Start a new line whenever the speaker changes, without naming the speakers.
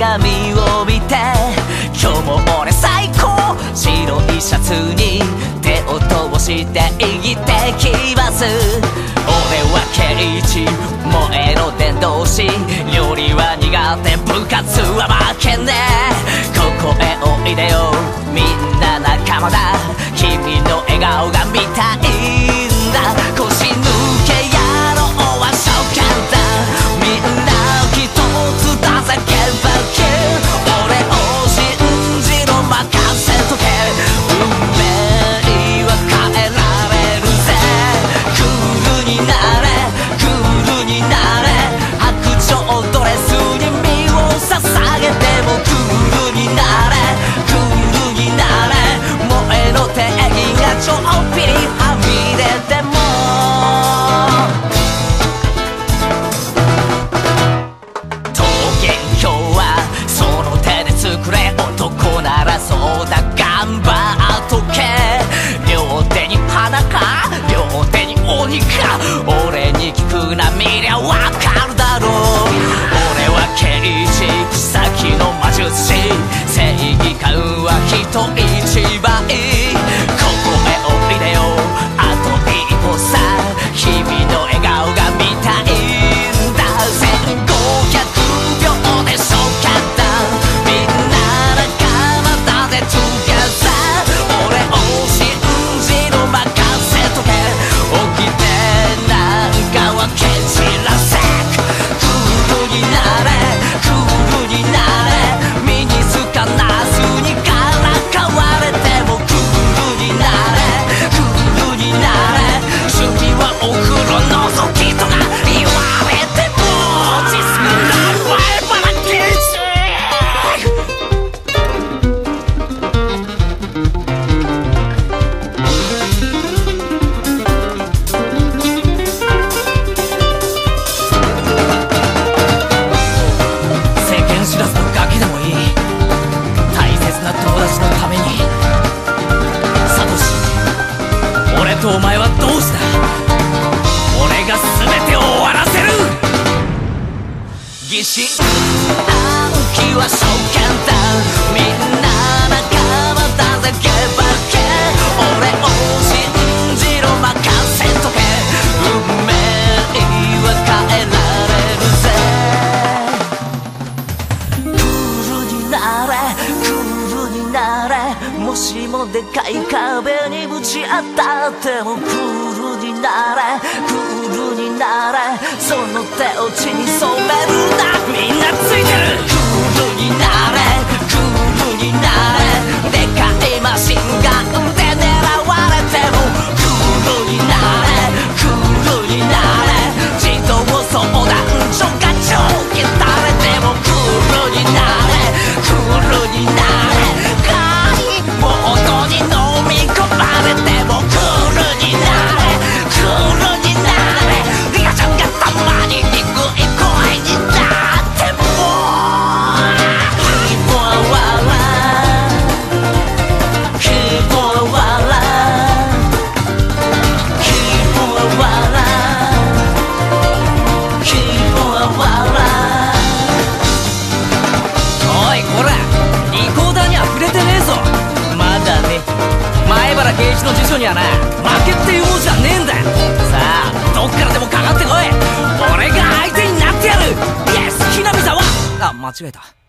鏡を見て今日も俺最高白いシャツに手を通して生きてきます俺はケイチ萌えの伝道師料理は苦手部活は負けねえここへおいでよみんな仲間だ君の笑顔が見たい。だ頑張っとけ。両手に花か？両手に鬼か？俺に聞くな見りゃわかるだろう。俺は刑事先の魔術師。正義感は人一倍。とお前はどうした？疑心暗鬼は召喚だみんな仲間だぜ。ゲバケ俺を信じろ。任せとけ。運命は変えられるぜ。クールになれ。クールになれ。もしもでかい壁にぶち当たってもクールになれクールになれその手を血に染めるな。みんなついてる。政治の辞書にはな負けっていうもんじゃねえんださあどっからでもかかってこい。俺が相手になってやる。イエス木南沢あ間違えた。